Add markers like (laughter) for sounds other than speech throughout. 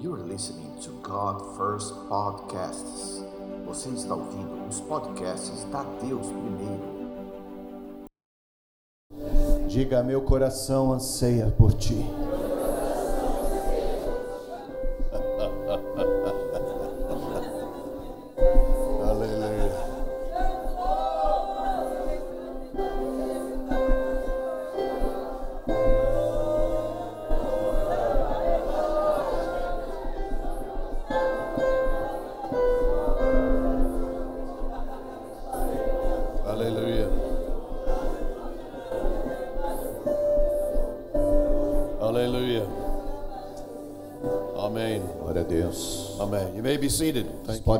Listening to God First Podcasts. Você está ouvindo os podcasts da Deus Primeiro. Diga, meu coração anseia por ti.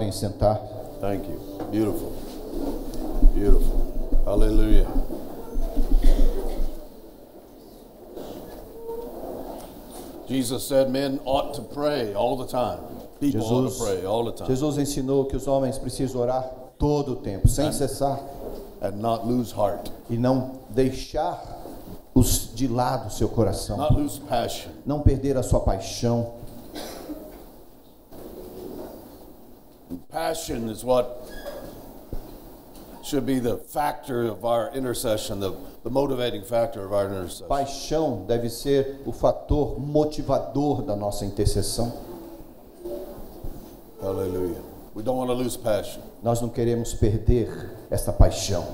Podem sentar. Thank you. Beautiful. Beautiful. Hallelujah. Jesus said men ought to pray all the time. People ought Jesus, to pray all the time. Jesus ensinou que os homens precisam orar todo o tempo, sem cessar, And not lose heart. e não deixar os de lado o seu coração, Not lose passion. não perder a sua paixão. Passion is what should be the factor of our intercession, the, the motivating factor of our intercession. Paixão deve ser o fator motivador da nossa intercessão. Hallelujah. We don't want to lose passion. Nós não queremos perder essa paixão,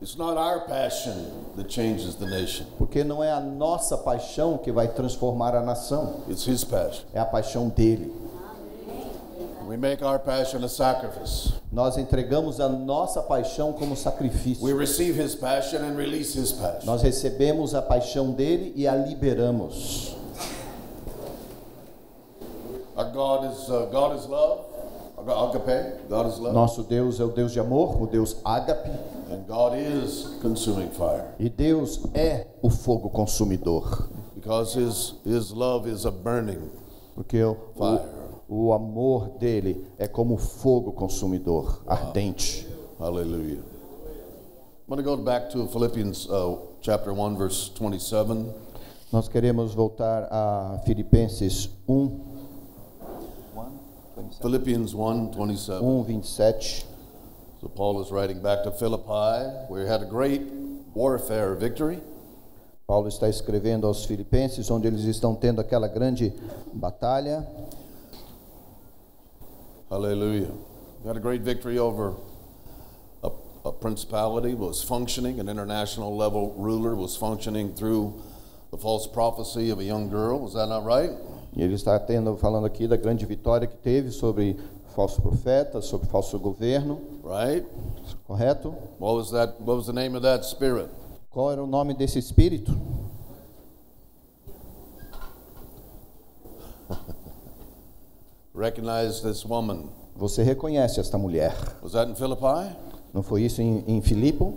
It's not our passion that changes the nation. porque não é a nossa paixão que vai transformar a nação, It's his passion. é a paixão dele. We make our passion a sacrifice. Nós entregamos a nossa paixão como sacrifício. We receive his passion and release his passion. Nós recebemos a paixão dele e a liberamos. Our God is uh, God is love. Agape. God is love. Nosso Deus é o Deus de amor, o Deus ágape, And God is consuming fire e Deus é o fogo consumidor, because his his love is a burning porque o, fire. O, amor dele é como fogo consumidor, ardente. I'm going to go back to Philippians uh, chapter 1 verse 27. Nós queremos voltar a Filipenses 1, Philippians 1 27. 1, 27. So Paul is writing back to Philippi, where he had a great warfare victory. Paulo está escrevendo aos Filipenses, onde eles estão tendo aquela grande batalha. Hallelujah. He had a great victory over a, a principality, was functioning, an international level ruler was functioning through the false prophecy of a young girl. Was that not right? E ele está tendo, falando aqui da grande vitória que teve sobre falso profeta, sobre falso governo, Right? correto? What was that? What was the name of that spirit? Qual era o nome desse espírito? (laughs) Recognize this woman. Você reconhece esta mulher. Was that in Philippi? Não foi isso em, em Filipo?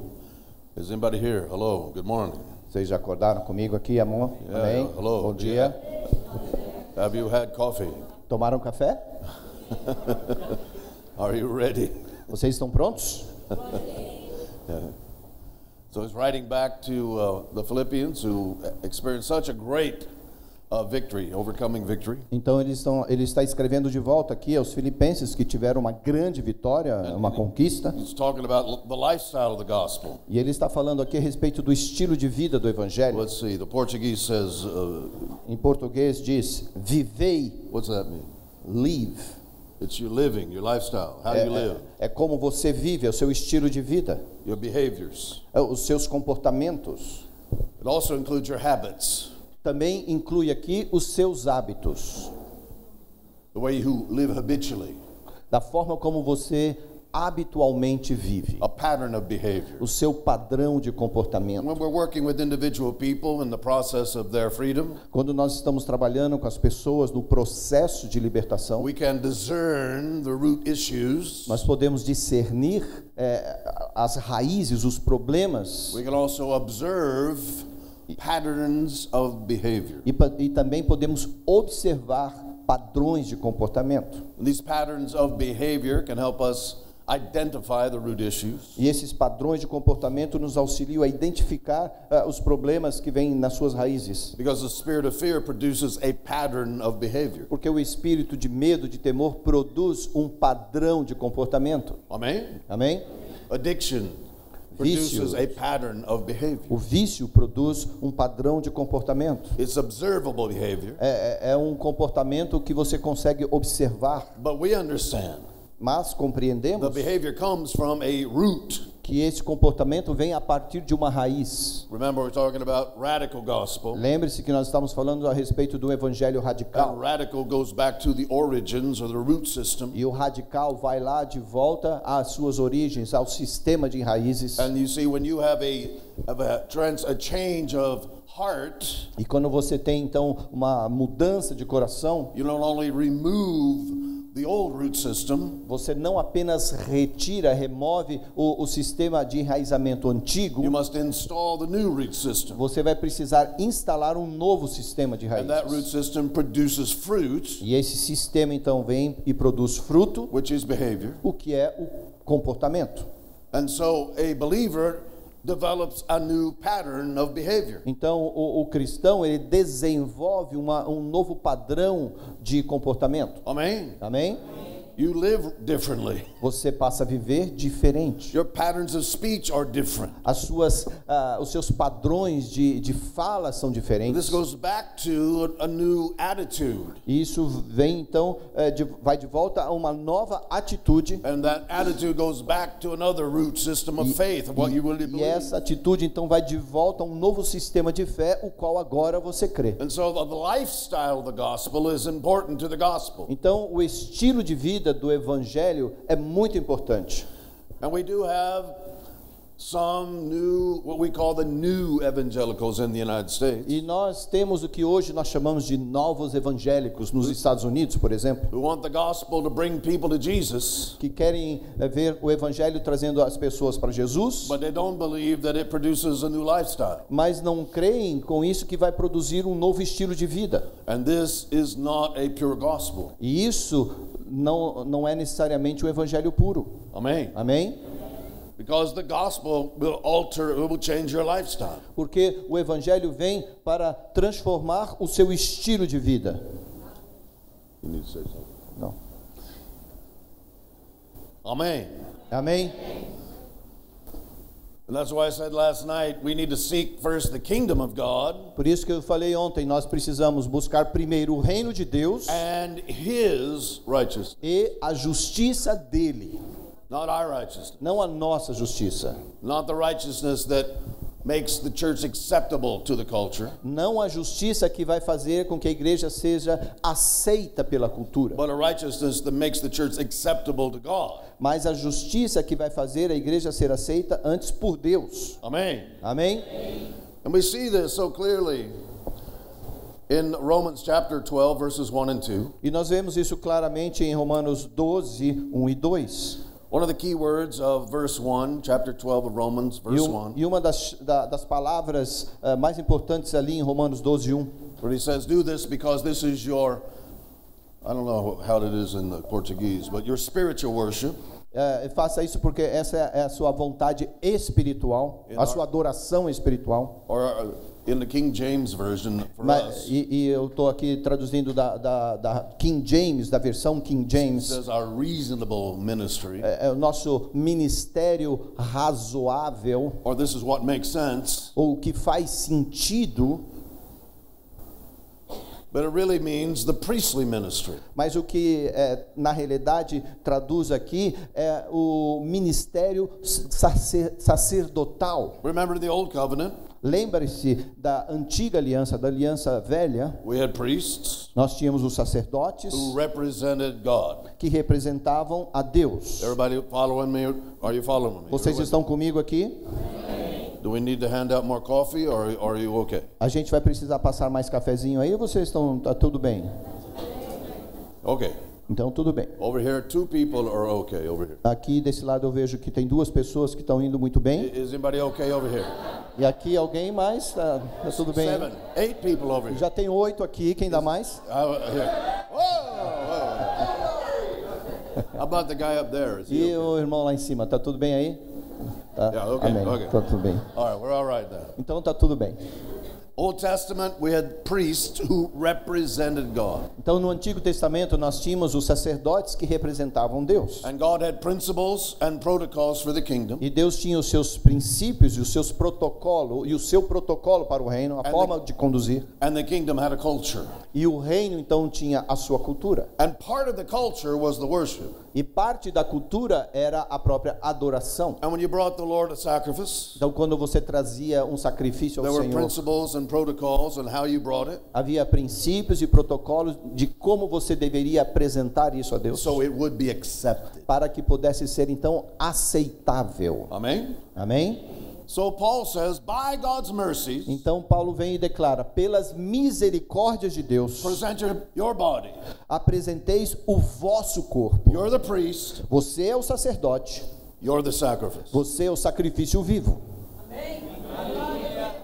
Is anybody here? Hello. Good morning. Vocês já acordaram comigo aqui, amor? Yeah, Amém? hello. Bom dia. Have you had coffee? Tomaram café? (laughs) Are you ready? Vocês estão prontos? So he's writing back to uh, the Philippians who experienced such a great uh, victory, overcoming victory. Então eles estão, ele está escrevendo de volta aqui aos filipenses que tiveram uma grande vitória, uma conquista. He's talking about l- the lifestyle of the gospel. E ele está falando aqui a respeito do estilo de vida do evangelho. Let's see. The Portuguese says, uh, Em português diz: vivei, what's that mean? live. It's your living, your lifestyle, how É, you live, é, é como você vive, é o seu estilo de vida, your behaviors. é os seus comportamentos. It also includes your habits, Também inclui aqui os seus hábitos, the way you live habitually, da forma como você habitualmente vive, a pattern of behavior. o seu padrão de comportamento. When we're working with individual people in the process of their freedom, Quando nós estamos trabalhando com as pessoas no processo de libertação, we can discern the root issues. nós podemos discernir é, as raízes, os problemas We can also observe patterns of behavior. e, e também podemos observar padrões de comportamento. These patterns of behavior can help us identify the root issues. E esses padrões de comportamento nos auxiliam a identificar ah, os problemas que vêm nas suas raízes. Because the spirit of fear produces a pattern of behavior. Porque o espírito de medo, de temor, produz um padrão de comportamento. Amen? Amém? Addiction Vícios. produces a pattern of behavior. O vício produz um padrão de comportamento. It's observable behavior, É, é- é um comportamento que você consegue observar, but we understand mas the compreendemos que esse comportamento vem a partir de uma raiz. Remember, we're talking about radical gospel. Lembre-se que nós estamos falando a respeito do evangelho radical. radical goes back to the origins or the root system. E o radical vai lá de volta às suas origens, ao sistema de raízes. And you see, when you have a, have a, trans, a change of heart, E quando você tem então uma mudança de coração, you not only remove the old root system, você não apenas retira, remove o, o sistema de enraizamento antigo, you must install the new root system. você vai precisar instalar um novo sistema de And that root raízes. system produces fruit, E esse sistema então vem e produz fruto, which is behavior. o que é o comportamento. And so a believer develops a new pattern of behavior. Então o, o cristão ele desenvolve uma, um novo padrão de comportamento. Amen. Amém? You live differently. Você passa a viver diferente. Your patterns of speech are different. As suas, ah, os seus padrões de, de fala são This diferentes. goes back to a, new attitude. E isso vem então, eh, de- vai de volta a uma nova atitude. And that attitude goes back to another root system of faith, what you really E believe. essa atitude então vai de volta a um novo sistema de fé, o qual agora você crê. And so the lifestyle of the gospel is important to the gospel. Então, o estilo de vida do evangelho é muito importante. And we do have some new, what we call the new evangelicals in the United States, E nós temos o que hoje nós chamamos de novos evangélicos nos Estados Unidos, por exemplo, who want the gospel to bring people to Jesus, que querem eh, ver o evangelho trazendo as pessoas para Jesus, but they don't believe that it produces a new lifestyle. mas não creem com isso que vai produzir um novo estilo de vida. And this is not a pure gospel. E isso não, não é necessariamente o evangelho puro. Amen. Amém? Because the gospel will alter, it will change your lifestyle. Porque o evangelho vem para transformar o seu estilo de vida. You need to say something. Não. Amen. Amém? And Por isso que eu falei ontem, nós precisamos buscar primeiro o reino de Deus and his righteousness, e a justiça dele, not our righteousness, não a nossa justiça. not the righteousness that makes the church acceptable to the culture, Não a justiça que vai fazer com que a igreja seja aceita pela cultura, but a righteousness that makes the church acceptable to God. mas a justiça que vai fazer a igreja ser aceita antes por Deus. Amen. Amém? And we see this so clearly in Romans chapter 12, verses 1 and 2. E nós vemos isso claramente em Romanos 12, 1 e 2. One of the key words of verse 1, chapter 12 of Romans, E, verse um- 1, e uma das, da- das palavras eh, mais importantes ali em Romanos 12, 1, where he says, Do this because this is your, I don't know how it is in the Portuguese, but your spiritual worship. eh, faça isso porque essa é a sua vontade espiritual, a sua adoração espiritual. Or uh, in the King James Version for Mas, us, e, e eu estou aqui traduzindo da, da, da King James, da versão King it James. says our reasonable ministry. É, é o nosso ministério razoável, Or this is what makes sense, ou o que faz sentido, but it really means the priestly ministry. mas o que é, na realidade traduz aqui é o ministério sacer- sacerdotal. Remember the old covenant? Lembre-se da antiga aliança, da aliança velha, We had priests nós tínhamos os sacerdotes who represented God. que representavam a Deus. Everybody following me? Are you following me? Vocês estão comigo aqui? Do we need to hand out more coffee or or are you okay? A gente vai precisar passar mais cafezinho aí ou vocês estão tá tudo bem? Okay. Então tudo bem. Over here, two people are okay over here. Aqui desse lado eu vejo que tem duas pessoas que estão indo muito bem. Is anybody okay over here? E aqui alguém mais, tá, tá tudo bem? Seven, eight people over here. Já tem oito aqui, quem dá mais? Uh, whoa. How about the guy up there? Is E okay? o irmão lá em cima, tá tudo bem aí? Tá. Yeah, okay, Amém. okay. Tá tudo bem. All right, we're all right then. Então tá tudo bem. Então no Antigo Testamento nós tínhamos os sacerdotes que representavam Deus. And God had principles and protocols for the kingdom. E Deus tinha os seus princípios e os seus protocolos e o seu protocolo para o reino, a forma de conduzir. And the kingdom had a culture. E o reino então tinha a sua cultura. And part of the culture was the worship. E parte da cultura era a própria adoração. And when you brought the Lord a sacrifice, Então quando você trazia um sacrifício there ao were Senhor, principles and protocols and how you brought it havia princípios e protocolos de como você deveria apresentar isso a Deus, so it would be accepted. para que pudesse ser então aceitável. Amen? Amém? So Paul says, by God's mercies, Então Paulo vem e declara: pelas misericórdias de Deus, present your, body. apresenteis o vosso corpo. You're the priest, Você é o sacerdote, you're the sacrifice. você é o sacrifício vivo.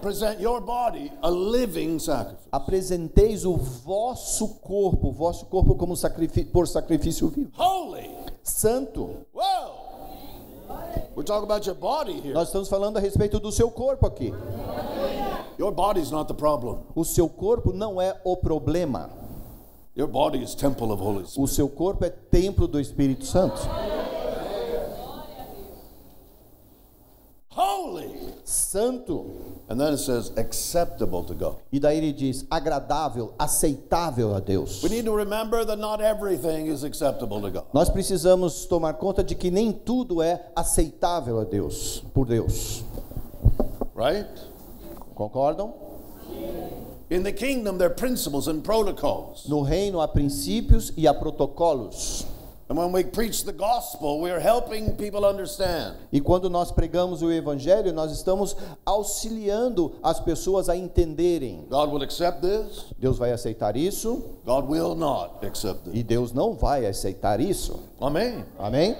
Present your body a living sacrifice. Apresenteis o vosso corpo, o vosso corpo como sacrifício, por sacrifício vivo. Holy. Santo. We're talking about your body here. Nós estamos falando a respeito do seu corpo aqui. Your body's not the problem. O seu corpo não é o problema. Your body is temple of Holy Spirit. O seu corpo é templo do Espírito Santo. Holy. Santo. And then it says acceptable to God. E daí ele diz agradável, aceitável a Deus. We need to remember that not everything is acceptable to God. Nós precisamos tomar conta de que nem tudo é aceitável a Deus, por Deus. Right? Concordam? In the kingdom, there are principles and protocols. No reino há princípios e há protocolos. And when we preach the gospel, we're helping people understand. E quando nós pregamos o evangelho, nós estamos auxiliando as pessoas a entenderem. God will accept this, Deus vai aceitar isso God will not accept e. Deus não vai aceitar isso. Amen. Amém?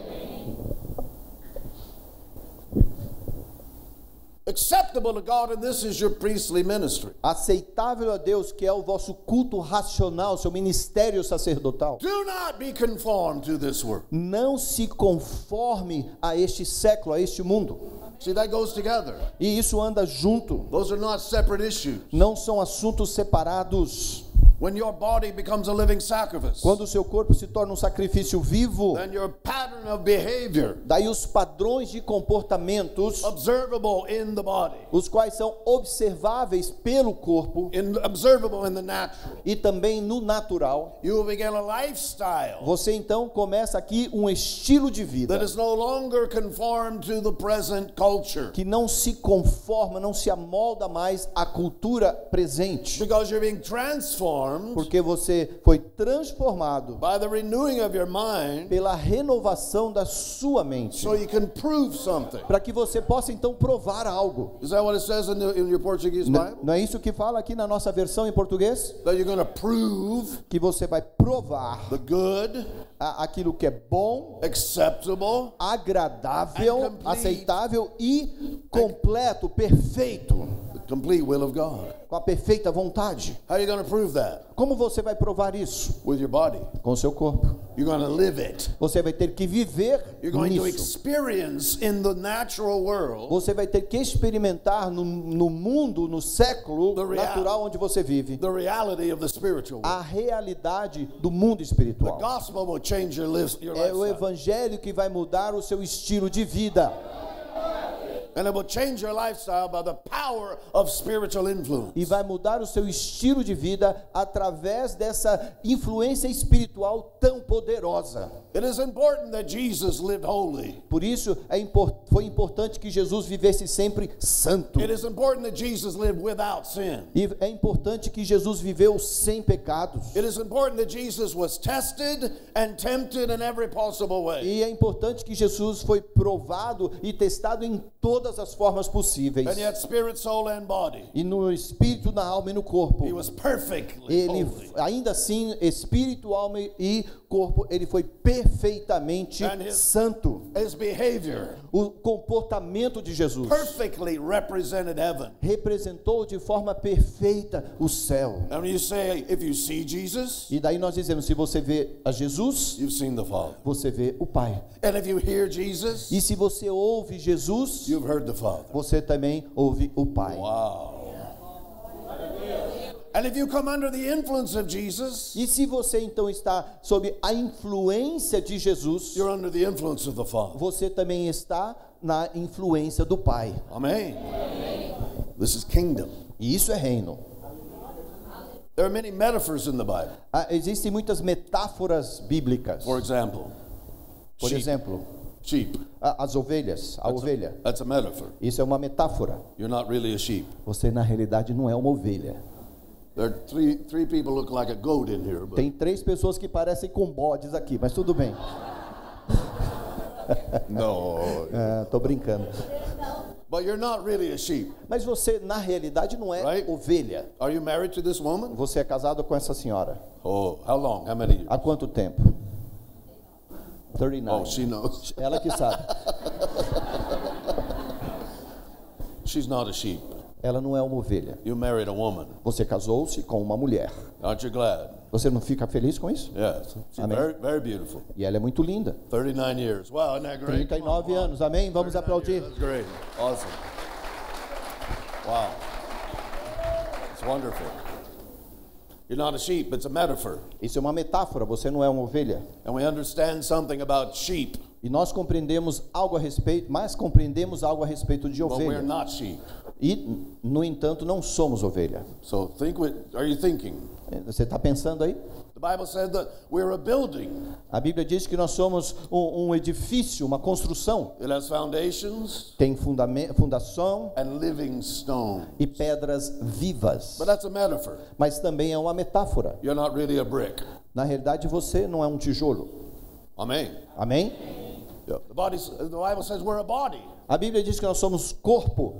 Acceptable to God, and this is your priestly ministry. Aceitável a Deus, que é o vosso culto racional, seu ministério sacerdotal. Do not be conformed to this world. Não se conforme a este século, a este mundo. See, that goes together. E isso anda junto. Those are not separate issues. Não são assuntos separados. When your body becomes a living sacrifice, Quando o seu corpo se torna um sacrifício vivo, then your pattern of behavior, daí os padrões de comportamentos, observable in the body, os quais são observáveis pelo corpo in, observable in the natural, e também no natural, you will begin a lifestyle você então começa aqui um estilo de vida that is no longer conformed to the present culture. que não se conforma, não se amolda mais à cultura presente, because you're being transformed porque você foi transformado by the renewing of your mind pela renovação da sua mente, so you can prove something. para que você possa então provar algo. Is that what it says in, the, in your Portuguese Bible? Não é isso que fala aqui na nossa versão em português? That you're going to prove Que você vai provar the good, a- aquilo que é bom, acceptable, agradável, aceitável e completo, perfeito, complete will of God. com a perfeita vontade. How are you going to prove that? Como você vai provar isso? With your body. Com o seu corpo. You're going to live it. Você vai ter que viver You're going to nisso. experience in the natural world Você vai ter que experimentar no, no mundo, no século The natural onde você vive, the reality of the spiritual world. a realidade do mundo The espiritual. gospel will change your, lives, your É o evangelho que vai mudar o seu estilo de vida. E vai mudar o seu estilo de vida através dessa influência espiritual tão poderosa. It is important that Jesus lived holy. Por isso é impor- foi importante que Jesus vivesse sempre santo. It is important that Jesus lived without sin. E é importante que Jesus viveu sem pecados. It is important that Jesus was tested and tempted in every possible way. E é importante que Jesus foi provado e testado em todas as formas possíveis. And yet, spirit, soul, and body, E no espírito, na alma e no corpo. he was perfectly Ele, holy. ainda assim, espírito, alma e corpo, ele foi perfeitamente his- santo. His behavior O comportamento de Jesus perfectly represented heaven. representou de forma perfeita o céu. And when you say, if you see Jesus, E daí nós dizemos: se você vê a Jesus, você vê o Pai. And if you hear Jesus, E se você ouve Jesus, you've heard the Father. você também ouve o Pai. Wow. And if you come under the influence of Jesus, E se você então está sob a influência de Jesus, you're under the influence of the Father. você também está na influência do Pai. Amen. This is kingdom. E isso é reino. There are many metaphors in the Bible. Ah, existem muitas metáforas bíblicas. For example, Por sheep. exemplo, sheep. a- as ovelhas, a ovelha. That's a metaphor. Isso é uma metáfora. You're not really a sheep. Você na realidade não é uma ovelha. Tem três pessoas que parecem com bodes aqui, mas tudo bem. (laughs) no. É, tô brincando. But you're not really a sheep. Mas você na realidade não é Right. ovelha. Are you married to this woman? Você é casado com essa senhora. Oh, how long? How many years? Há quanto tempo? 39. Oh, she knows. Ela que sabe. (laughs) She's not a sheep. Ela não é uma ovelha. You married a woman. Você casou-se com uma mulher. Aren't you glad? Você não fica feliz com isso? Yes. Amen. very, very beautiful. E ela é muito linda. 39 years. Wow, isn't that great? Come on, 39 come on. anos, amém? Vamos 39 aplaudir. years. That's great. Awesome. Wow. It's wonderful. You're not a sheep, it's a metaphor. Isso é uma metáfora, você não é uma ovelha. And we understand something about sheep, E nós compreendemos algo a respeito, mas compreendemos algo a respeito de but we're ovelha. not sheep. E, no entanto, não somos ovelha. So think what are you thinking? Você está pensando aí? The Bible said that we're a building. A Bíblia diz que nós somos um, um edifício, uma construção. It has foundations Tem fundação and living stone. e pedras vivas. But that's a metaphor. Mas também é uma metáfora. You're not really a brick. Na realidade, você não é um tijolo. Amen. Amém? Yeah. The body the Bible says we're a body, A Bíblia diz que nós somos corpo,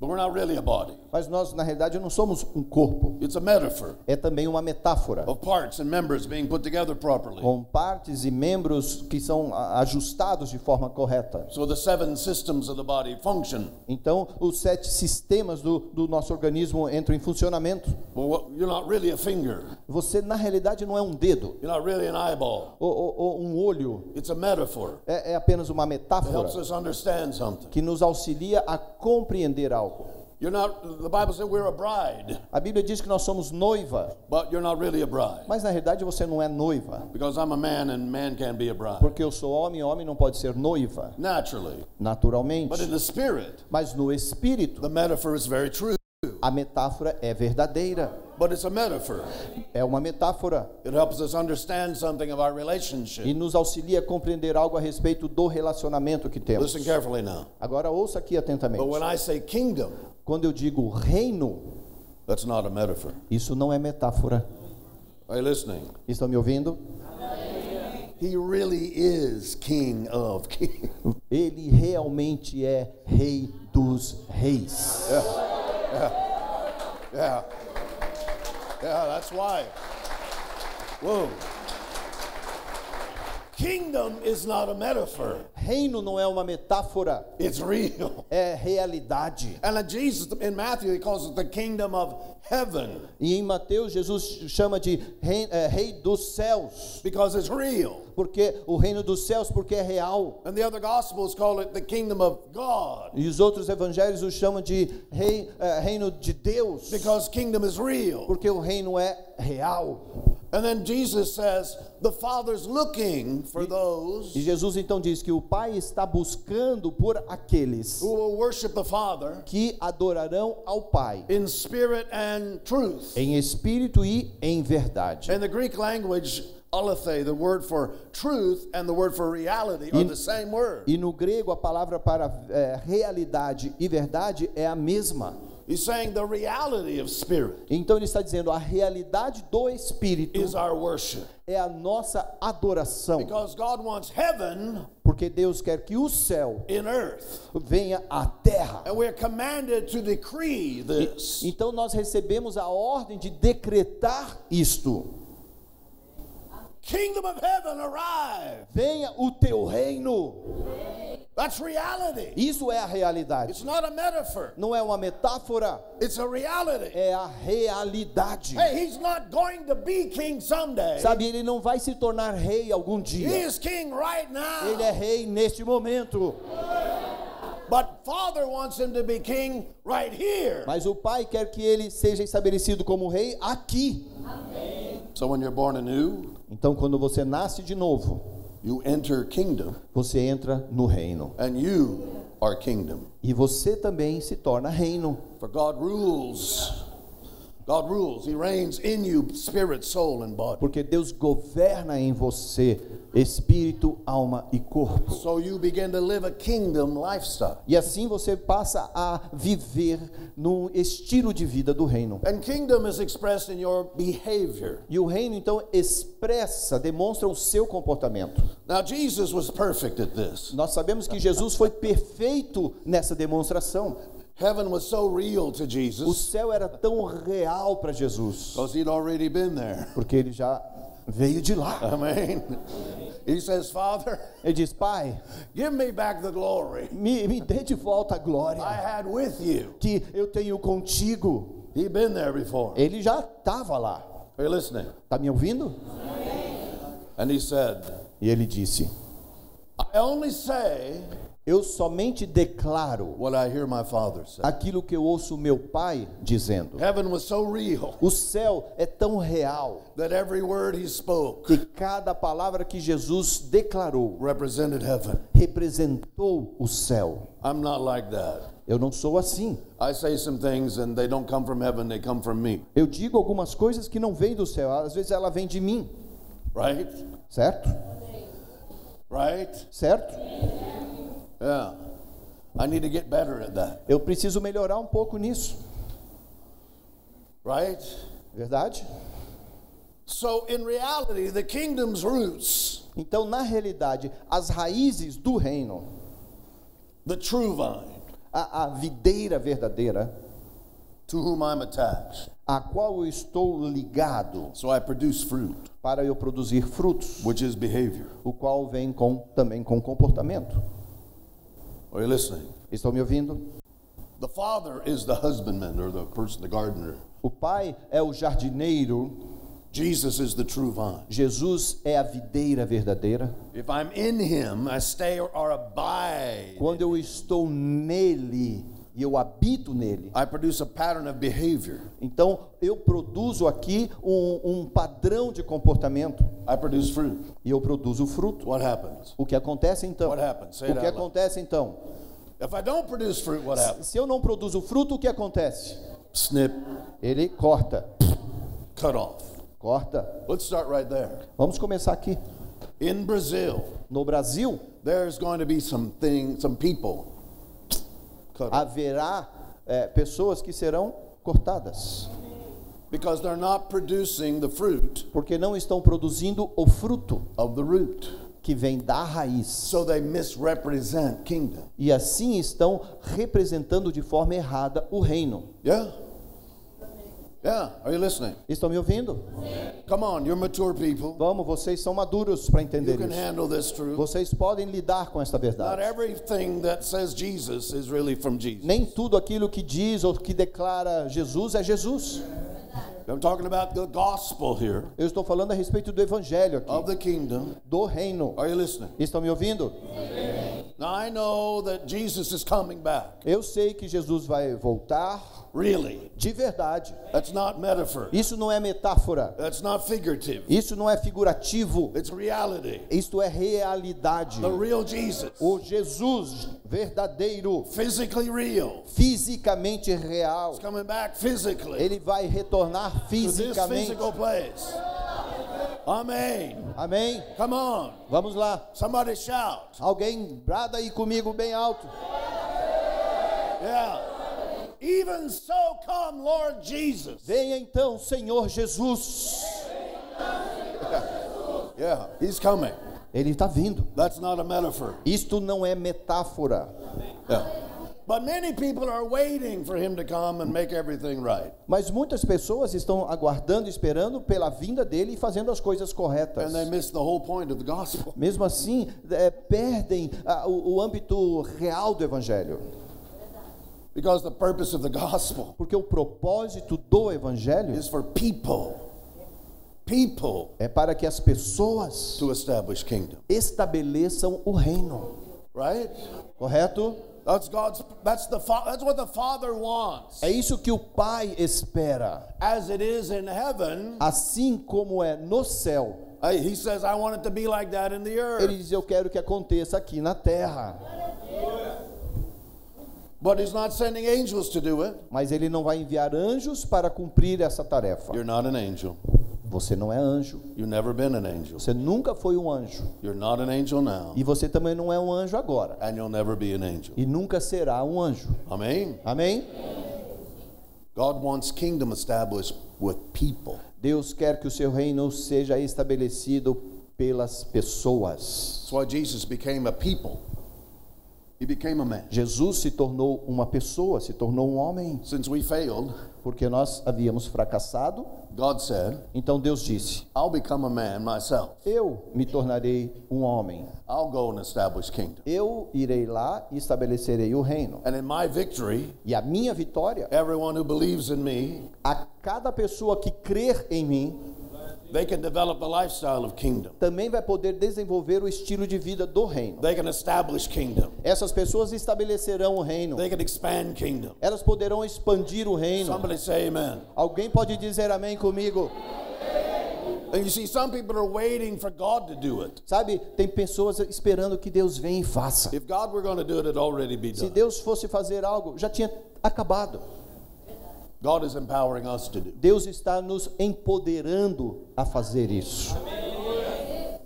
but we're not really a body. Mas nós, na realidade, não somos um corpo. It's a metaphor É também uma metáfora. of parts and members being put together properly. com partes e membros que são a- ajustados de forma correta. So the seven systems of the body function. Então, os sete sistemas do, do nosso organismo entram em funcionamento. Well, what, you're not really a finger. Você, na realidade, não é um dedo You're not really an eyeball. ou, ou- ou um olho. It's a metaphor. É, é apenas uma It metáfora helps us understand something. que nos auxilia a compreender algo. You're not. The Bible said we're a bride, A Bíblia diz que nós somos noiva, but you're not really a bride mas na realidade você não é noiva. because I'm a man and man can't be a bride Porque eu sou homem e homem não pode ser noiva, naturally. But in naturalmente. the spirit, Mas no espírito, the metaphor is very true. a metáfora é verdadeira. But it's a metaphor. É uma metáfora. It helps us understand something of our relationship. e nos auxilia a compreender algo a respeito do relacionamento que temos. Listen carefully now. Agora ouça aqui atentamente. But when I say kingdom, Quando eu digo reino, that's not a metaphor. isso não é metáfora. Are you listening? Estão me ouvindo? He really is King of kings. Ele realmente é rei dos reis. Yeah. Yeah, that's why. Whoa. Kingdom is not a metaphor. Reino não é uma metáfora, It's real. é realidade. And Jesus in Matthew he calls it the kingdom of heaven E em Mateus Jesus chama de rei, é, rei dos céus, because it's real. porque o reino dos céus porque é real. And the other gospels call it the kingdom of God E os outros evangelhos o chamam de rei, é, reino de Deus, because kingdom is real. porque o reino é real. And then Jesus says the Father's looking for those E Jesus então diz que o Pai está buscando por aqueles who will worship the Father que adorarão ao Pai in spirit and truth. em espírito e em verdade. In the Greek language, aletheia, the word for truth and the word for reality are In- the same word. E no grego a palavra para é, realidade e verdade é a mesma. He's saying the reality of spirit Então ele está dizendo a realidade do espírito is our worship. é a nossa adoração, Because God wants heaven porque Deus quer que o céu in earth. venha à terra. And we're commanded to decree this. Então nós recebemos a ordem de decretar isto. Kingdom of heaven arrive. Venha o teu reino. That's reality. Isso é a realidade. It's not a metaphor. Não é uma metáfora, It's a reality. é a realidade. Hey, he's not going to be king someday. Sabe, ele não vai se tornar rei algum He dia. is king right now. Ele é rei neste momento. But Father wants him to be king right here. Mas o pai quer que ele seja estabelecido como rei aqui. So when you're born anew, Então, quando você nasce de novo, you enter kingdom, você entra no reino. and you are kingdom. E você também se torna reino. For God rules. God rules. He reigns in you, spirit, soul, and body. Porque Deus governa em você, espírito, alma e corpo. So you begin to live a kingdom lifestyle. E assim você passa a viver no estilo de vida do reino. And kingdom is expressed in your behavior. E o reino então expressa, demonstra o seu comportamento. Now, Jesus was perfect at this. Nós sabemos que Jesus foi perfeito nessa demonstração. Heaven was so real to O Jesus céu era tão real para Jesus, because he'd already been there. porque ele já veio de lá. I mean, he says, Father, Ele diz: Pai, give me back the glory me, me dê de volta a I glória had with you. que eu tenho contigo. He'd been there before. Ele já estava lá. Are you listening? Está me ouvindo? And he said, E ele disse: I only say Eu somente declaro aquilo que eu ouço meu pai dizendo. So O céu é tão real que cada palavra que Jesus declarou representou o céu. I'm not like that. Eu não sou assim. I say some things and they don't come from heaven, they come from me. Eu digo algumas coisas que não vêm do céu, às vezes ela vem de mim, Right? certo? Right? Certo? Yeah. I need to get better at that. Eu preciso melhorar um pouco nisso, Right? verdade? So, in reality, the kingdom's roots, Então, na realidade, as raízes do reino, the true vine, a, a videira verdadeira, to whom I'm attached. a qual eu estou ligado So I produce fruit, para eu produzir frutos, which is behavior. o qual vem com também com comportamento. Are you listening? Estão me ouvindo? The father is the husbandman or the person, the gardener. O pai é o jardineiro, Jesus is the true vine. Jesus é a videira verdadeira. If I'm in him, I stay or, abide. Quando eu estou nele e eu habito nele, I produce a pattern of behavior. então eu produzo aqui um, um padrão de comportamento I produce fruit. e eu produzo fruto. What happens? O que acontece então? What happens? O que acontece então? If I don't produce fruit, what happens? Se eu não produzo fruto, o que acontece? Snip, Ele corta, cut off. corta. Let's start right there. Vamos começar aqui. In Brazil, No Brasil, there's going to be some thing, some people cut haverá é, pessoas que serão cortadas, because they're not producing the fruit porque não estão produzindo o fruto of the root. que vem da raiz. So they misrepresent kingdom. E assim estão representando de forma errada o reino. Yeah? Yeah, are you listening? Estão me ouvindo? Come on, you're mature people. Vamos, vocês são maduros para You entender can isso. handle this truth. Vocês podem lidar com esta Not verdade. everything that says Jesus is really from Jesus. Nem tudo aquilo que diz ou que declara Jesus é Jesus. I'm talking about the gospel here Eu estou falando a respeito do evangelho of aqui, the kingdom. do reino. Are you listening? Estão me ouvindo? Now I know that Jesus is coming back. Eu sei que Jesus vai voltar Really. de verdade. That's not metaphor. Isso não é metáfora. That's not figurative. Isso não é figurativo. It's reality. Isto é realidade. The real Jesus. O Jesus verdadeiro, Physically real. fisicamente real. He's coming back physically Ele vai retornar to this fisicamente. physical place. Amen. Amém? Come on. Vamos lá. Somebody shout. Alguém brada aí comigo bem alto. Yeah. Even so, come, Lord Jesus. Venha então, Senhor Jesus. (laughs) Yeah, He's coming. Ele está vindo. That's not a metaphor. Isto não é metáfora. Yeah. But many people are waiting for him to come and make everything right. Mas muitas pessoas estão aguardando, esperando pela vinda dele e fazendo as coisas corretas. And they miss the whole point of the gospel. Mesmo assim, é, perdem ah, o, o âmbito real do evangelho. Because the purpose of the gospel Porque o propósito do evangelho is for people, people é para que as pessoas to establish kingdom. estabeleçam o reino. Right? Correto? That's God's that's the that's what the Father wants. É isso que o Pai espera. As it is in heaven, Assim como é no céu, he says I want it to be like that in the ele diz: Eu quero que aconteça aqui na terra. But he's not sending angels to do it. Mas ele não vai enviar anjos para cumprir essa tarefa. You're not an angel. Você não é anjo. You've never been an angel. Você nunca foi um anjo. You're not an angel now, E você também não é um anjo agora. and you'll never be an angel. E nunca será um anjo. Amen. Amém? God wants kingdom established with people. Deus quer que o seu reino seja estabelecido pelas pessoas. That's why Jesus became a people. He became a man. Jesus se tornou uma pessoa, se tornou um homem, Since we failed, porque nós havíamos fracassado. God said, Então Deus disse: I'll become a man myself. Eu me tornarei um homem. I'll go and establish kingdom. Eu irei lá e estabelecerei o reino. And in my victory, E a minha vitória, everyone who believes in me, a cada pessoa que crer em mim, também vai poder desenvolver o estilo de vida do reino. They can establish kingdom. Essas pessoas estabelecerão o reino. They can expand kingdom. Elas poderão expandir o reino. Somebody say amen. Alguém pode dizer amém comigo? And you see, some people are waiting for God to do it. Sabe, tem pessoas esperando que Deus venha e faça. If God were going to do it, it'd already be Se. Deus fosse fazer algo, já tinha acabado. God is empowering us to do. Deus está nos empoderando a fazer isso.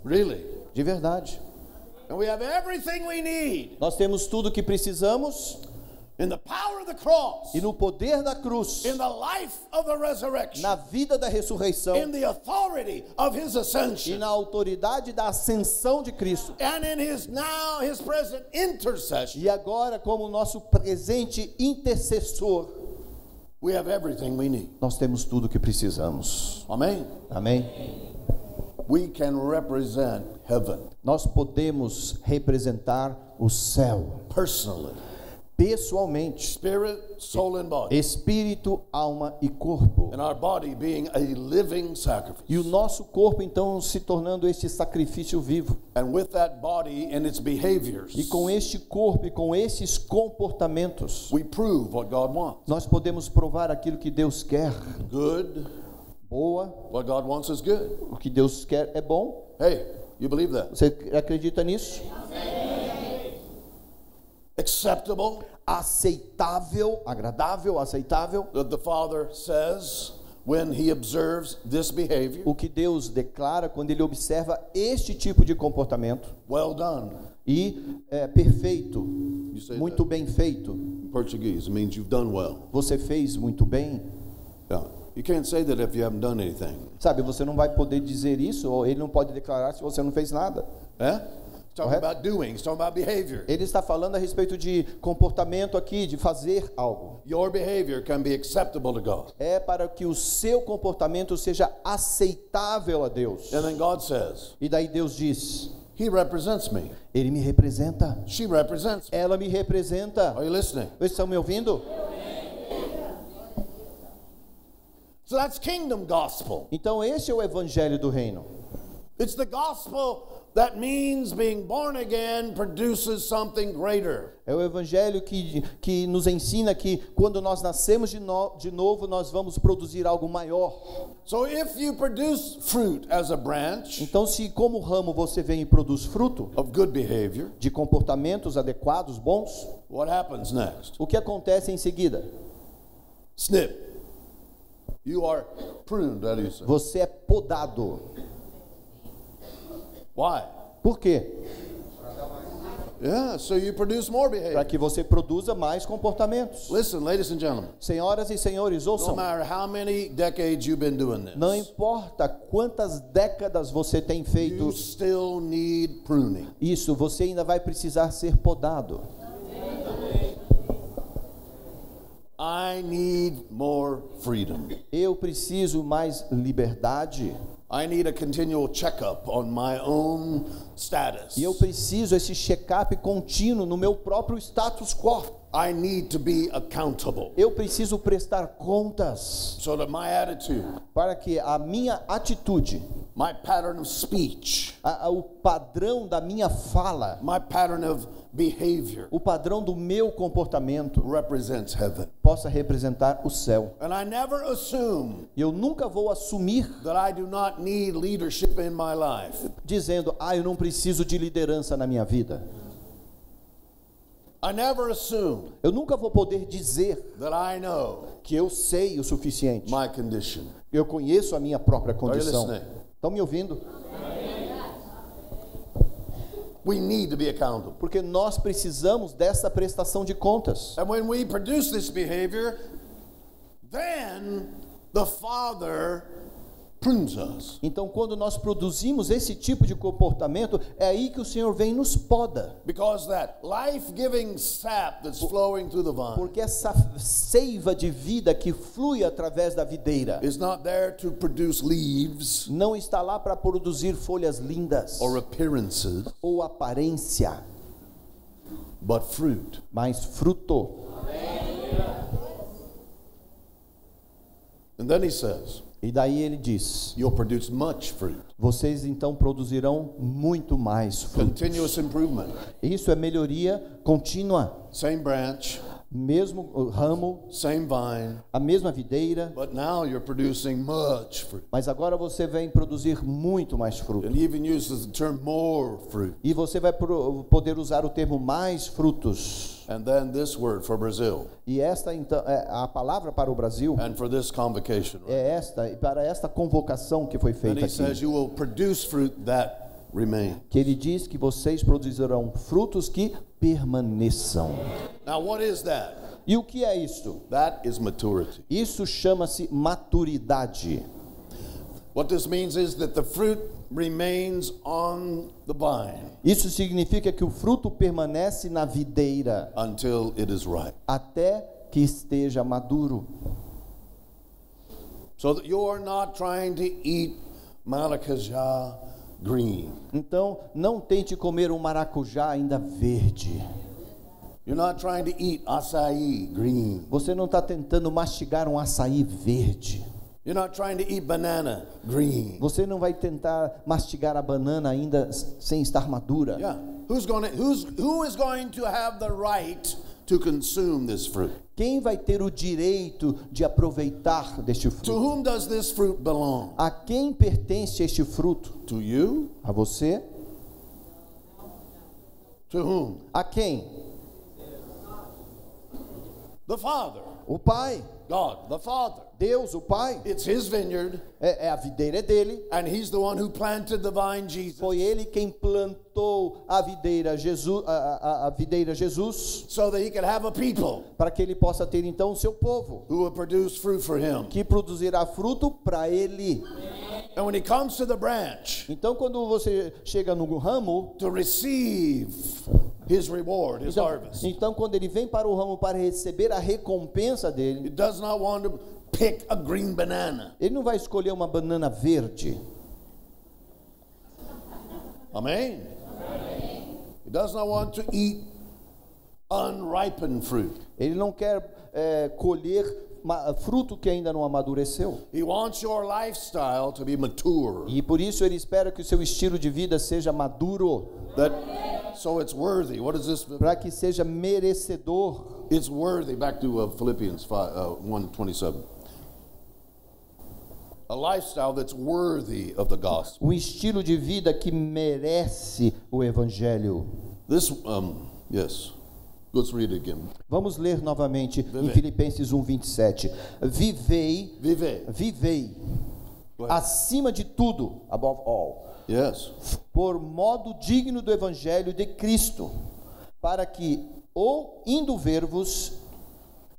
Really? De verdade. And we have everything we need Nós temos tudo o que precisamos in the power of the cross, e no poder da cruz, in the life of the resurrection, na vida da ressurreição in the authority of his e ascension, na autoridade da ascensão de Cristo. and in his now his present intercession. E agora, como nosso presente intercessor, We have everything we need. nós temos tudo o que precisamos. Amen. Amém? We can represent heaven Nós podemos representar o céu personally, pessoalmente, spirit, soul, and body, espírito, alma e corpo. and our body being a living sacrifice. E o nosso corpo então se tornando este sacrifício vivo. And with that body and its behaviors, E com este corpo e com esses comportamentos, we prove what God wants. nós podemos provar aquilo que Deus quer. Good, Boa, what God wants is good. o que Deus quer é bom. Hey, you believe that? Você acredita nisso? Acceptable, Aceitável, agradável, aceitável. that the Father says when He observes this behavior. O que Deus declara quando ele observa este tipo de comportamento Well done. e é perfeito, muito bem feito. in Portuguese. It means you've done well. Você fez muito bem. Yeah. You can't say that if you haven't done anything. Sabe, você não vai poder dizer isso, ou ele não pode declarar se você não fez nada. Eh? Ele está falando a respeito de comportamento aqui, de fazer algo. Your behavior can be acceptable to God. É para que o seu comportamento seja aceitável a Deus. And then God says, E daí Deus diz: He represents me. Ele me representa, She represents me. ela me representa. Are you listening? Vocês estão me ouvindo? So that's kingdom gospel. Então esse é o evangelho do reino. It's the gospel that means being born again produces something greater. É o evangelho que, que nos ensina que quando nós nascemos de, no, de novo, nós vamos produzir algo maior. So if you produce fruit as a branch Então, se como ramo você vem e produz fruto of good behavior, de comportamentos adequados, bons, what happens next? o que acontece em seguida? Snip. You are pruned, that is. Você é podado. Why? Por quê? Yeah, so you produce more para behavior. que você produza mais comportamentos. Listen, ladies and gentlemen, Senhoras e senhores, no ouçam. matter how many decades you've been doing Não this, importa quantas décadas você tem feito you still need pruning. isso, você ainda vai precisar ser podado. I need more freedom. Eu preciso mais liberdade I need a continual checkup on my own status. e eu preciso esse check-up contínuo no meu próprio status quo. I need to be accountable Eu preciso prestar contas so that my attitude, para que a minha atitude, my pattern of speech, a- a- o padrão da minha fala, my pattern of behavior o padrão do meu comportamento represents heaven. possa representar o céu. And I never assume E eu nunca vou assumir that I do not need leadership in my life. dizendo: "Ah, eu não preciso de liderança na minha vida". I never assume Eu nunca vou poder dizer that I know que eu sei o suficiente. my condition. Eu conheço a minha própria condição. Estão me ouvindo? We need to be accountable. Porque nós precisamos dessa prestação de contas. And when we produce this behavior, then the Father. Então, quando nós produzimos esse tipo de comportamento, é aí que o Senhor vem e nos poda. Because that life giving sap that's flowing through the vine Porque essa seiva de vida que flui através da videira is not there to produce leaves não está lá para produzir folhas lindas or appearances, ou aparência, but fruit. mas fruto. And then he says, E daí ele diz: You'll produce much fruit. Vocês então produzirão muito mais frutos. Continuous improvement. Isso é melhoria contínua. Same branch, Mesmo o ramo, same vine, a mesma videira, but now you're producing much fruit. mas agora você vem produzir muito mais fruto. And even uses the term more fruit. E você vai poder usar o termo mais frutos. And then this word for Brazil E esta então é a palavra para o Brasil and for this convocation. right? é esta e para esta convocação que foi And feita he says, aqui. You will produce fruit that remain. Que ele diz que vocês produzirão frutos que permaneçam. Now, what is that? E o que é isto? That is maturity. Isso chama-se maturidade. What this means is that the fruit remains on the vine Isso significa que o fruto permanece na videira until it is ripe. até que esteja maduro. So that you're not trying to eat green. Então, não tente comer um maracujá ainda verde. You're not trying to eat acai green. Você não está tentando mastigar um açaí verde. You're not trying to eat banana green. Você não vai tentar mastigar a banana ainda sem estar madura. Yeah. Who's going to who's who is going to have the right to consume this fruit? Quem vai ter o direito de aproveitar deste To fruto? whom does this fruit belong? A quem pertence este fruto? To you? A você? To whom? A quem? The Father. O Pai. God, the Father. Deus, o Pai. It's his vineyard, É, é a videira é dele. and he's the one who planted the vine, Jesus, Foi ele quem plantou a videira Jesus, a, a- a videira Jesus, so that he could have a people para que ele possa ter então o seu povo, who will produce fruit for him. que produzirá fruto para ele. And when he comes to the branch Então, quando você chega no ramo, to receive his reward, his então, harvest, então quando ele vem para o ramo para receber a recompensa dele, he does not want to pick a green banana. Ele não vai escolher uma banana verde. Amém? He does not want to eat unripened fruit. Ele não quer é, colher fruto que ainda não amadureceu. He wants your lifestyle to be mature. E por isso ele espera que o seu estilo de vida seja maduro. So Para que seja merecedor. It's worthy. Back to uh, Philippians 5, uh, 1, 27. Um estilo de vida que merece o evangelho. This, um, yes. Let's read again. Vamos ler novamente em. Filipenses 1:27. Vivei, Vive. vivei ahead. acima de tudo, above all, Yes. por modo digno do evangelho de Cristo, para que, ou indo ver-vos,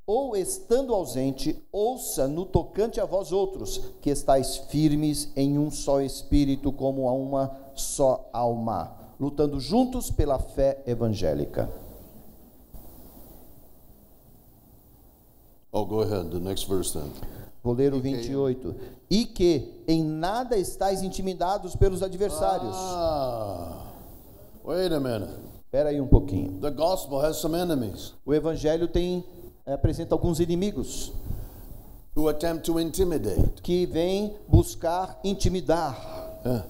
ou estando ausente, ouça no tocante a vós outros, que estáis firmes em um só espírito, como a uma só alma, lutando juntos pela fé evangélica. Oh, go ahead. The next verse then. Vou ler o 28. E que em nada estáis intimidados pelos adversários. Ah, wait a minute. Espera aí um pouquinho. The gospel has some enemies O evangelho tem apresenta alguns inimigos who attempt to intimidate. que vêm buscar intimidar. Yeah.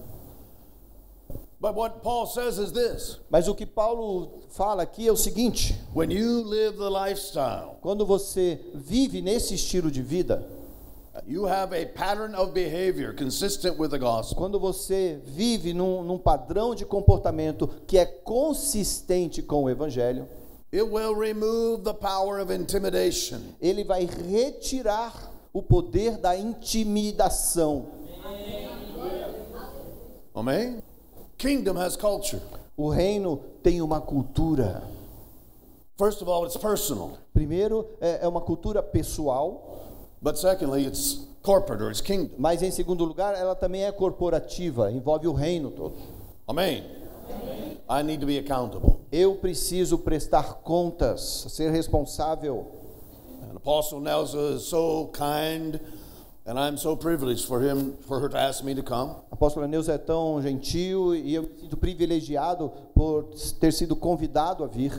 But what Paul says is this Mas o que Paulo fala aqui é o seguinte: when you live the lifestyle, quando você vive nesse estilo de vida, you have a pattern of behavior consistent with the gospel. quando você vive num, num padrão de comportamento que é consistente com o evangelho, It will remove the power of intimidation. ele vai retirar o poder da intimidação. Amen? Kingdom has culture. O reino tem uma cultura. First of all, it's personal. Primeiro, é é uma cultura pessoal, But secondly, it's corporate or it's kingdom. mas em segundo lugar, ela também é corporativa, envolve o reino todo. Amen. I need to be accountable. Eu preciso prestar contas, ser responsável. And Apostle Nelson is so kind, and I'm so privileged for him for her to ask me to come. A apóstola Neuza é tão gentil e eu me sinto privilegiado por ter sido convidado a vir.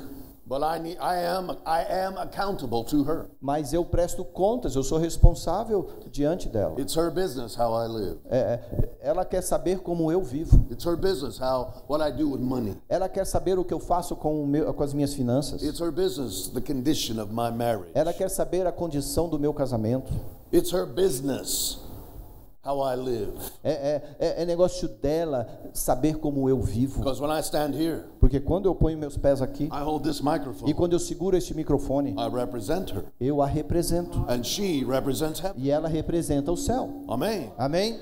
But I need I am I am accountable to her. Mas eu presto contas, eu sou responsável diante dela. It's her business how I live. É, é, ela quer saber como eu vivo. It's her business how what I do with money. Ela quer saber o que eu faço com, o meu, com as minhas finanças. It's her business the condition of my marriage. Ela quer saber a condição do meu casamento. It's her business how I live. É, é, é, é negócio dela saber como eu vivo. Because when I stand here, Porque quando eu ponho meus pés aqui I hold this microphone. e quando eu seguro este microfone, I represent her, eu a represento. and she represents heaven. E ela representa o céu. Amen. Amém?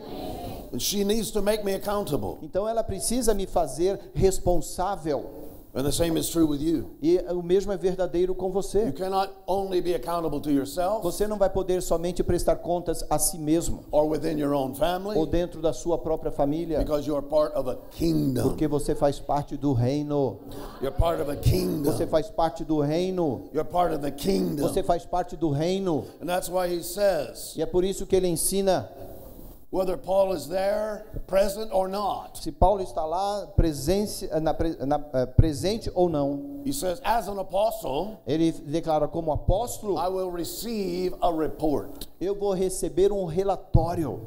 And she needs to make me accountable. Então ela precisa me fazer responsável. And the same is true with you. E o mesmo é verdadeiro com You você. cannot only be accountable to yourself Você não vai poder somente prestar contas a si mesmo or within your own ou family dentro da sua própria família, because you are part of a kingdom. porque você faz parte do reino. You're part of a kingdom. Você faz parte do reino. You're part of the kingdom. Você faz parte do reino. And that's why he says, E é por isso que ele ensina, whether Paul is there, present or not, se Paulo está lá presente, na, na, eh, presente ou não, he says, as an apostle, ele declara como apóstolo, I will receive a report. eu vou receber um relatório.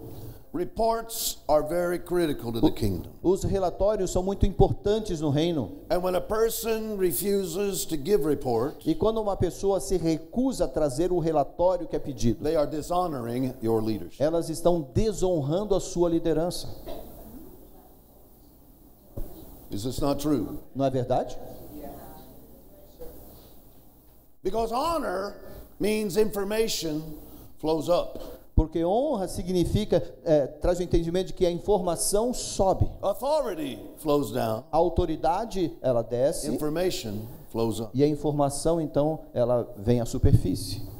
Reports are very critical to the kingdom. Os relatórios são muito importantes no reino. And when a person refuses to give report, E quando uma pessoa se recusa a trazer o relatório que é pedido, they are dishonoring your leadership. elas estão desonrando a sua liderança. Is this not true? Não é verdade? Because honor means information flows up. Porque honra significa, é, traz o entendimento de que a informação sobe. Authority flows down. A autoridade, ela desce. Information flows up. E a informação, então, ela vem à superfície.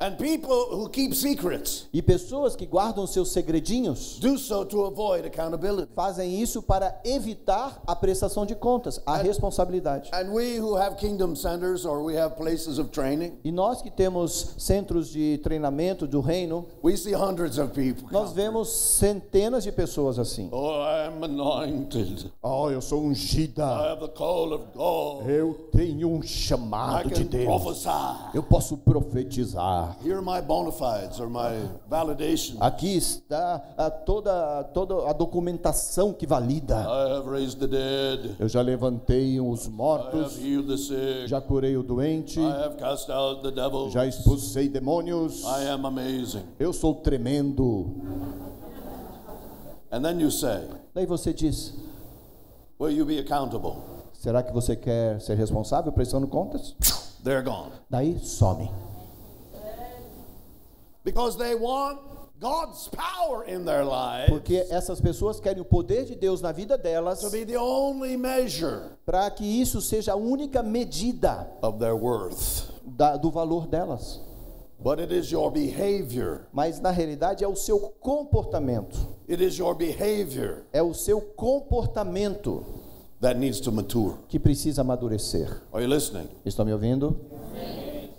And people who keep secrets E pessoas que guardam seus segredinhos do so to avoid accountability. fazem isso para evitar a prestação de contas, a responsabilidade. And we who have kingdom centers or we have places of training, E nós que temos centros de treinamento do reino, we see hundreds of people. nós vemos centenas de pessoas assim. Oh, I am anointed. Oh, eu sou I ungida. have the call of God. Eu tenho um I chamado de can Deus. prophesy. Eu posso profetizar. Here are my bona fides or my validations. Aqui está a toda, toda a documentação que valida. I have raised the dead. Eu já levantei os I have mortos, healed the sick. já curei o doente, I have cast out the devils. já expulsei demônios. I am amazing. Eu sou tremendo. And then you say, Daí você diz: Will you be accountable? será que você quer ser responsável prestando contas? They're gone. Daí some. Because they want God's power in their lives Porque essas pessoas querem o poder de Deus na vida delas to be the only measure para que isso seja a única medida of their worth. da- do valor delas. But it is your behavior. Mas na realidade é o seu comportamento. It is your behavior É o seu comportamento that needs to mature. que precisa amadurecer. Are you listening? Estão me ouvindo?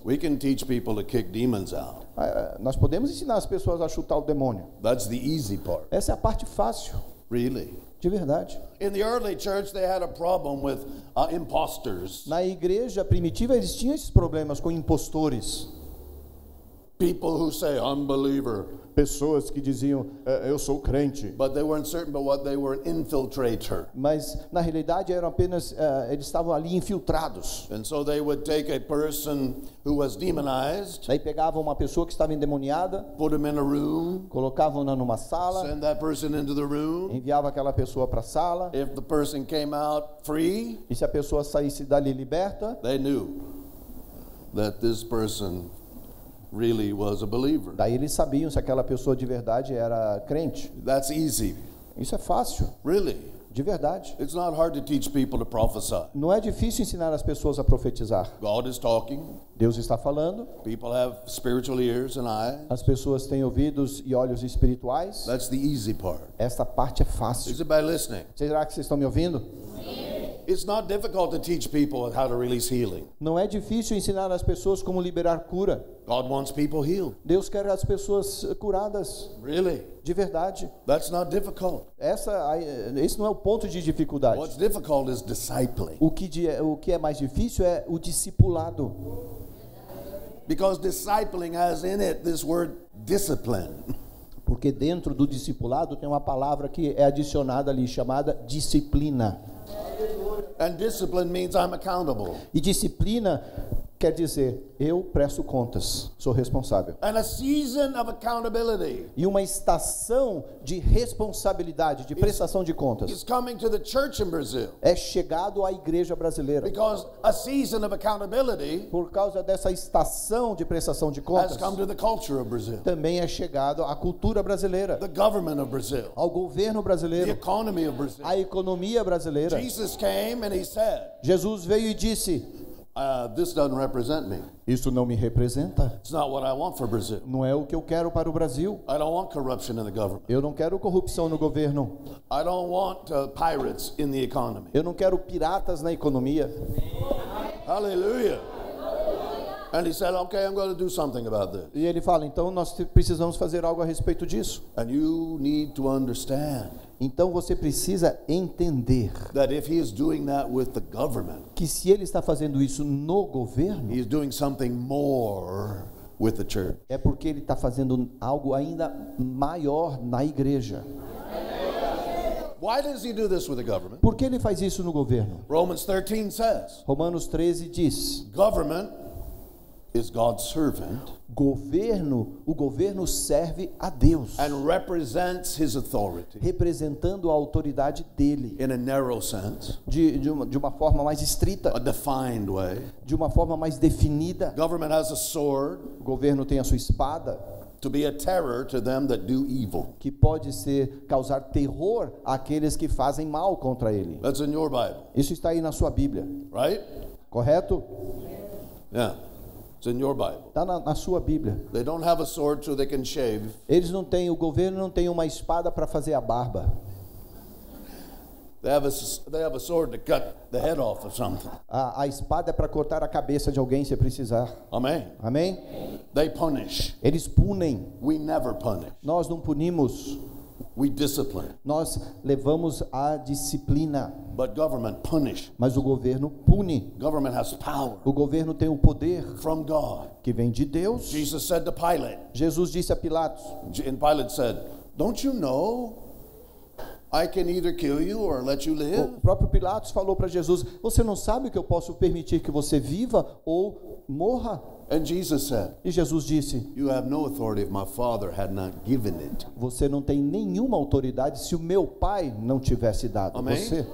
We can teach people to kick demons out. Ah, ah, Nós podemos ensinar as pessoas a chutar o demônio. That's the easy part. Essa é a parte fácil, Really. de verdade. In the early church, they had a problem with uh, imposters. Na igreja primitiva eles tinham esses problemas com impostores. People who say, unbeliever, Pessoas que diziam, "É, eu sou crente. but they weren't certain about what they were an infiltrator. Mas na realidade eram apenas, ah, eles estavam ali infiltrados. And so they would take a person who was demonized, Daí pegavam uma pessoa que estava endemoniada, put him in a room, colocavam-na numa sala, send that person into the room. enviava aquela pessoa para a sala, If the person came out free, e se a pessoa saísse dali liberta, they knew that this person really was a believer. daí eles sabiam se aquela pessoa de verdade era crente. That's easy. Isso é fácil, Really. de verdade. It's not hard to teach people to prophesy. Não é difícil ensinar as pessoas a profetizar. God is talking. Deus está falando, People have spiritual ears and eyes. as pessoas têm ouvidos e olhos espirituais. That's the easy part. Esta parte é fácil. Is everybody listening? Será que vocês estão me ouvindo? It's not difficult to teach people how to release healing. Não é difícil ensinar as pessoas como liberar cura. God wants people healed. Deus quer as pessoas curadas, Really? de verdade. That's not difficult. Essa, aí, esse não é o ponto de dificuldade. What's difficult is discipling. O que, de- o que é mais difícil é o discipulado. Because discipling has in it this word discipline. Porque dentro do discipulado tem uma palavra que é adicionada ali, chamada disciplina. And discipline means I'm accountable. E disciplina quer dizer, eu presto contas, sou responsável. And a season of accountability E uma estação de responsabilidade, de prestação de contas, is coming to the church in Brazil. é chegado à igreja brasileira. Because a season of accountability Por causa dessa estação de prestação de contas, come to the culture of Brazil, também é chegado à cultura brasileira, the government of Brazil, ao governo brasileiro, economy of Brazil. à economia brasileira. Jesus came and he said, Jesus veio e disse: uh, This doesn't represent me. Isso não me representa. It's not what I want for Brazil. Não é o que eu quero para o Brasil. I don't want corruption in the government. Eu não quero corrupção no governo. I don't want uh, pirates in the economy. Eu não quero piratas na economia. Hallelujah. And he said, Okay, I'm going to do something about this. E ele fala: então nós precisamos fazer algo a respeito disso. And you need to understand Então você precisa entender that if he is doing that with the government, que se ele está fazendo isso no governo, é porque ele está fazendo algo ainda maior na igreja. Why does he do this with the government? Por que ele faz isso no governo? Romans 13 says, Romanos 13 diz: is God's servant governo, o governo serve a Deus, and represents his authority representando a autoridade dele, in a narrow sense, de, de, uma, de uma forma mais estrita, a defined way. de uma forma mais definida. Government has a sword O governo tem a sua espada, to be a terror to them that do evil. que pode ser causar terror àqueles que fazem mal contra ele. That's in your Bible, Isso está aí na sua Bíblia, right? correto? Yeah, it's in your Bible. Está na, na sua Bíblia. They don't have a sword so they can shave. Eles não têm, o governo não tem uma espada para fazer a barba. They have a, they have a sword to cut the head off of something. A, a espada é para cortar a cabeça de alguém se precisar. Amen. Amém? They punish. Eles punem. We never punish. Nós não punimos. We discipline. Nós levamos a disciplina. But government punish. Mas o governo pune. Government has power O governo tem o poder from God. que vem de Deus. Jesus said to Pilate, Jesus disse a Pilatos: and Pilate said, Don't you know I can either kill you or let you O live? próprio Pilatos falou para Jesus: Você não sabe que eu posso permitir que você viva ou morra? And Jesus said, E Jesus disse: You have no authority if my Father had not given it. Você não tem nenhuma autoridade se o meu pai não tivesse dado Amém? você.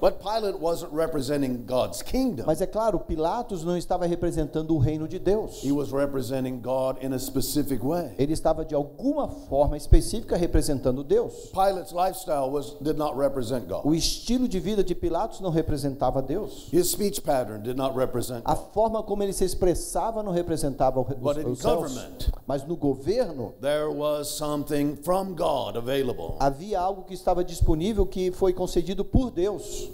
But Pilate wasn't representing God's kingdom. Mas é claro, Pilatos não estava representando o reino de Deus. He was representing God in a specific way. Ele estava de alguma forma específica representando Deus. Pilate's lifestyle was did not represent God. O estilo de vida de Pilatos não representava Deus. His speech pattern did not represent A forma como ele se expressava não representava o- But in os, os céus. Mas no governo There was something from God available. havia algo que estava disponível que foi concedido por Deus.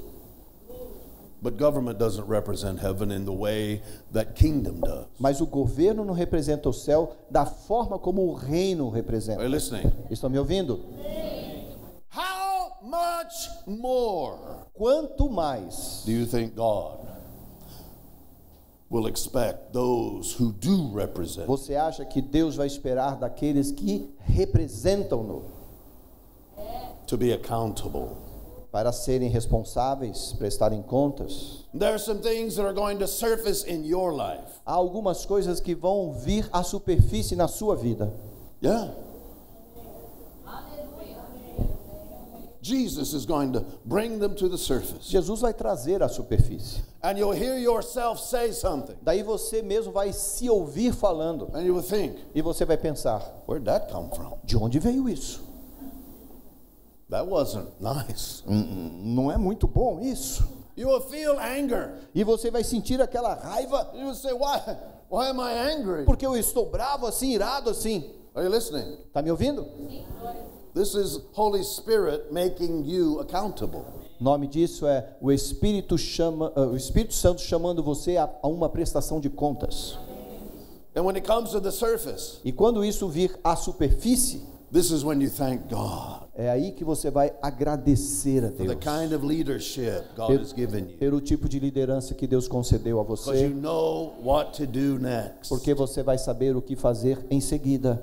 Mas o governo não representa o céu da forma como o reino representa. Estão me ouvindo? How much more Quanto mais do you think God will expect those who do represent? você acha que Deus vai esperar daqueles que representam-no to be accountable. Para serem responsáveis, prestarem contas? There are some things that are going to surface in your life. Há algumas coisas que vão vir à superfície na sua vida. Yeah. Jesus is going to bring them to the surface. Jesus vai trazer à superfície. And you'll hear yourself say something. Daí você mesmo vai se ouvir falando And you will think, e você vai pensar: where'd that come from? de onde veio isso? That wasn't nice. Não é muito bom isso. You will feel anger. E você vai sentir aquela raiva You will say, why, why am I angry? porque eu estou bravo assim, irado assim. Are you listening? Tá me ouvindo? This is Holy Spirit making you accountable. O nome disso é o Espírito chama, ah, o Espírito Santo chamando você a, a uma prestação de contas. And when it comes to the surface, E quando isso vir à superfície, this is when you thank God é aí que você vai agradecer a Deus kind of leadership God Pe- has given you. pelo tipo de liderança que Deus concedeu a Because you você, know what to do next. porque você vai saber o que fazer em seguida.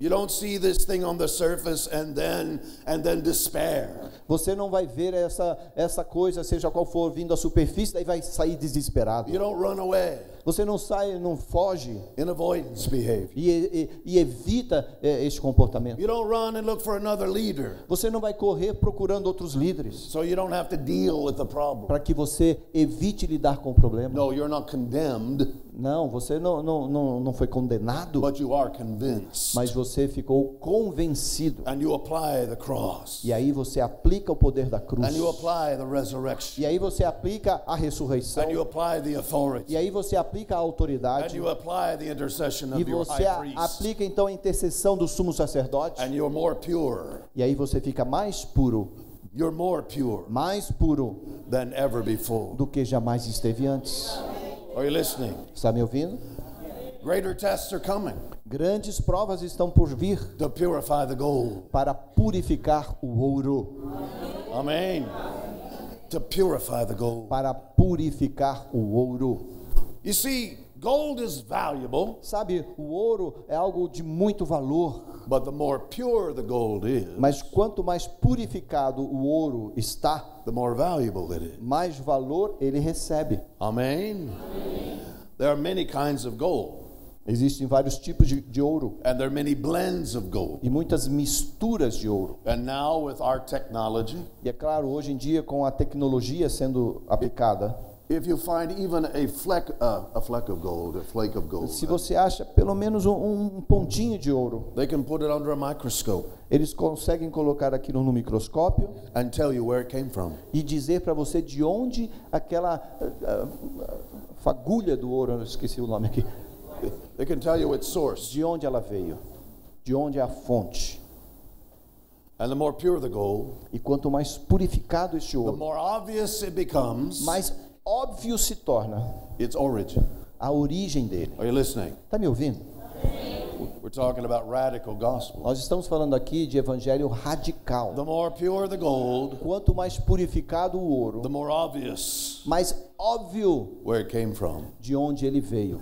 You don't see this thing on the surface and then and then despair. Você não vai ver essa essa coisa, seja qual for, vindo à superfície, daí vai sair desesperado. You don't run away Você não sai, não foge in avoidance behavior. e, e- e evita eh, este comportamento. You don't run and look for another leader Você não vai correr procurando outros líderes so you don't have to deal with the problem. para que você evite lidar com o problema. No, you're not condemned, Não, você não, não, não, não foi condenado, but you are convinced. mas você ficou convencido. And you apply the cross. E aí você aplica o poder da cruz. And you apply the resurrection. E aí você aplica a ressurreição. And you apply the authority. E aí você aplica a And autoridade. E você a- aplica então a intercessão do sumo sacerdote. And you're more pure. E aí você fica mais puro, You're more pure mais puro than ever before. do que jamais esteve antes. Are you listening? Está me ouvindo? Greater tests are coming Grandes provas estão por vir para purificar o ouro, gold. para purificar o ouro. You see, gold is valuable, Sabe, o ouro é algo de muito valor, but the more pure the gold is, mas quanto mais purificado o ouro está, the more valuable it is. mais valor ele recebe. Amen. There are many kinds of gold, Existem vários tipos de, de ouro and there are many blends of gold. e muitas misturas de ouro. And now, with our technology, E é claro, hoje em dia, com a tecnologia sendo aplicada, if you find even a fleck, uh, a fleck of gold, a flake of gold, se você acha pelo menos um, um pontinho de ouro, they can put it under a microscope eles conseguem colocar aquilo no microscópio and tell you where it came from. e dizer para você de onde aquela ah, fagulha do ouro, eu esqueci o nome aqui, They can tell you its source. de onde ela veio, de onde é a fonte. And the more pure the gold, E quanto mais purificado este the ouro, more obvious it becomes mais óbvio se torna its origin. a origem dele. Are you listening? Está me ouvindo? We're talking about radical gospel. Nós estamos falando aqui de evangelho radical. The more pure the gold, Quanto mais purificado o ouro, the more obvious mais óbvio where it came from. de onde ele veio.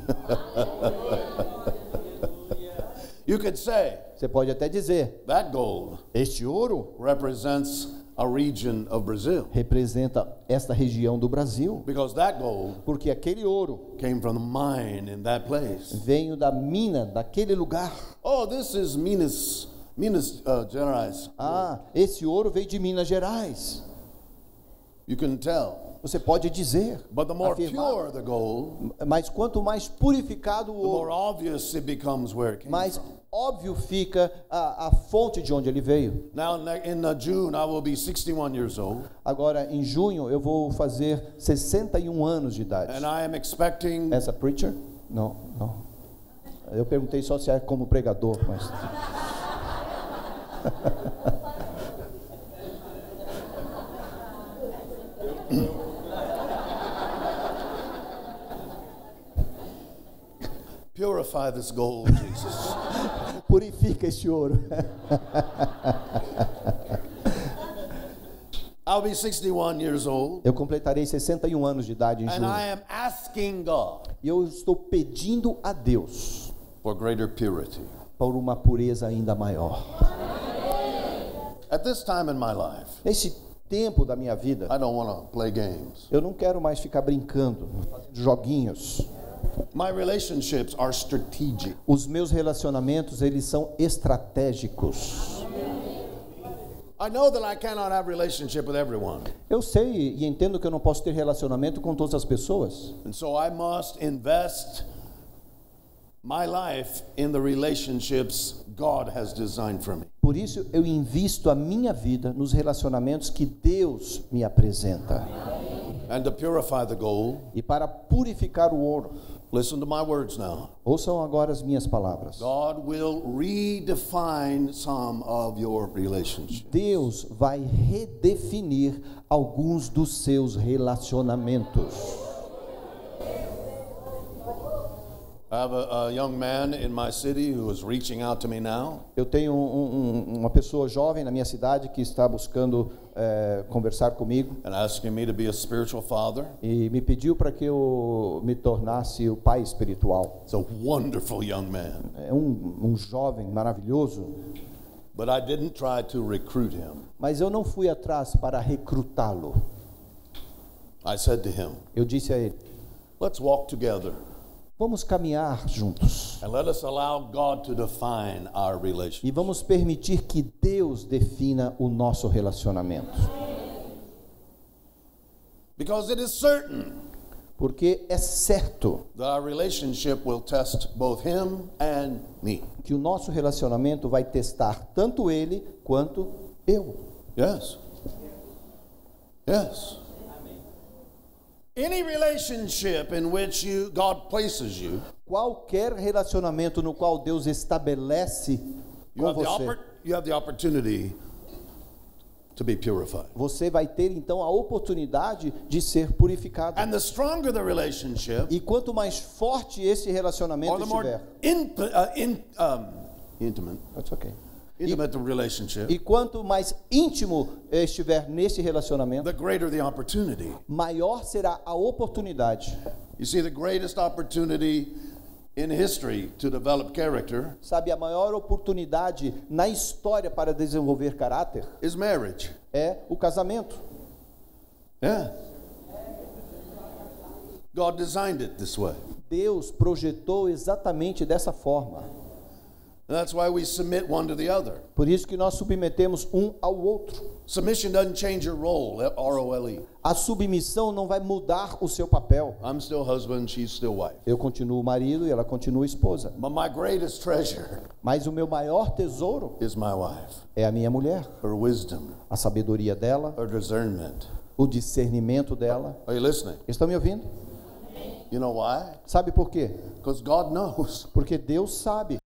You could say Você pode até dizer: that gold este ouro represents a region of Brazil representa esta região do Brasil, because that gold porque aquele ouro came from the mine in that place. veio da mina daquele lugar. Oh, this is Minas, Minas uh, Gerais. Ah, esse ouro veio de Minas Gerais. You can tell. Você pode dizer, But the more afirmar, pure the gold, mas quanto mais purificado o ouro, mais. Óbvio fica a, a fonte de onde ele veio. Now, in uh, June, I will be 61 years old, Agora, em junho, eu vou fazer 61 anos de idade. and I am expecting Essa preacher? Não, não. Eu perguntei só se é como pregador, mas. (laughs) purify this gold, Jesus. Purifica este ouro. (laughs) I'll be 61 years old, Eu completarei 61 anos de idade em and junho. I am asking God E eu estou pedindo a Deus for greater purity. por uma pureza ainda maior. At this time in my life, Nesse tempo da minha vida, I don't play games. eu não quero mais ficar brincando, joguinhos. My relationships are strategic. Os meus relacionamentos, eles são estratégicos. I know that I cannot have relationship with everyone. Eu sei e entendo que eu não posso ter relacionamento com todas as pessoas. And so I must invest my life in the relationships God has designed for me. Por isso eu invisto a minha vida nos relacionamentos que Deus me apresenta. And to purify the gold, E para purificar o ouro, listen to my words now. ouçam agora as minhas palavras. God will redefine some of your relationships. Deus vai redefinir alguns dos seus relacionamentos. Eu tenho um- um- uma pessoa jovem na minha cidade que está buscando eh, conversar comigo and asking me to be a spiritual father. e me pediu para que eu me tornasse o pai espiritual. It's a wonderful young man. É um, um jovem maravilhoso, But I didn't try to recruit him. mas eu não fui atrás para recrutá-lo. I said to him, Eu disse a ele: let's walk together vamos caminhar juntos and let us allow God to define our relationship. e vamos permitir que Deus defina o nosso relacionamento, Because it is certain porque é certo that our relationship will test both him and me. que o nosso relacionamento vai testar tanto ele quanto eu. Yes. Yes. Any relationship in which you God places you, Qualquer relacionamento no qual Deus estabelece you com você, you have the opportunity to be purified. você vai ter então a oportunidade de ser purificado. And the stronger the relationship, E quanto mais forte esse relacionamento or the more estiver, in, uh, in, um, intimate, That's okay. Intimate the relationship, E quanto mais íntimo estiver nesse relacionamento, the greater the opportunity. maior será a oportunidade. You see, the greatest opportunity in history to develop character Sabe, a maior oportunidade na história para desenvolver caráter is marriage. é o casamento. Yeah. God designed it this way. Deus projetou exatamente dessa forma. Por isso que nós submetemos um ao outro. Submission doesn't change your role, R O L E. A submissão não vai mudar o seu papel. I'm still husband, she's still wife. Eu continuo marido e ela continua esposa. But my greatest treasure Mas o meu maior tesouro is my wife, é a minha mulher, her wisdom, a sabedoria dela, her discernment. o discernimento dela. Are you listening? Estão me ouvindo? You know why? Sabe por quê? Because God knows. Porque Deus sabe.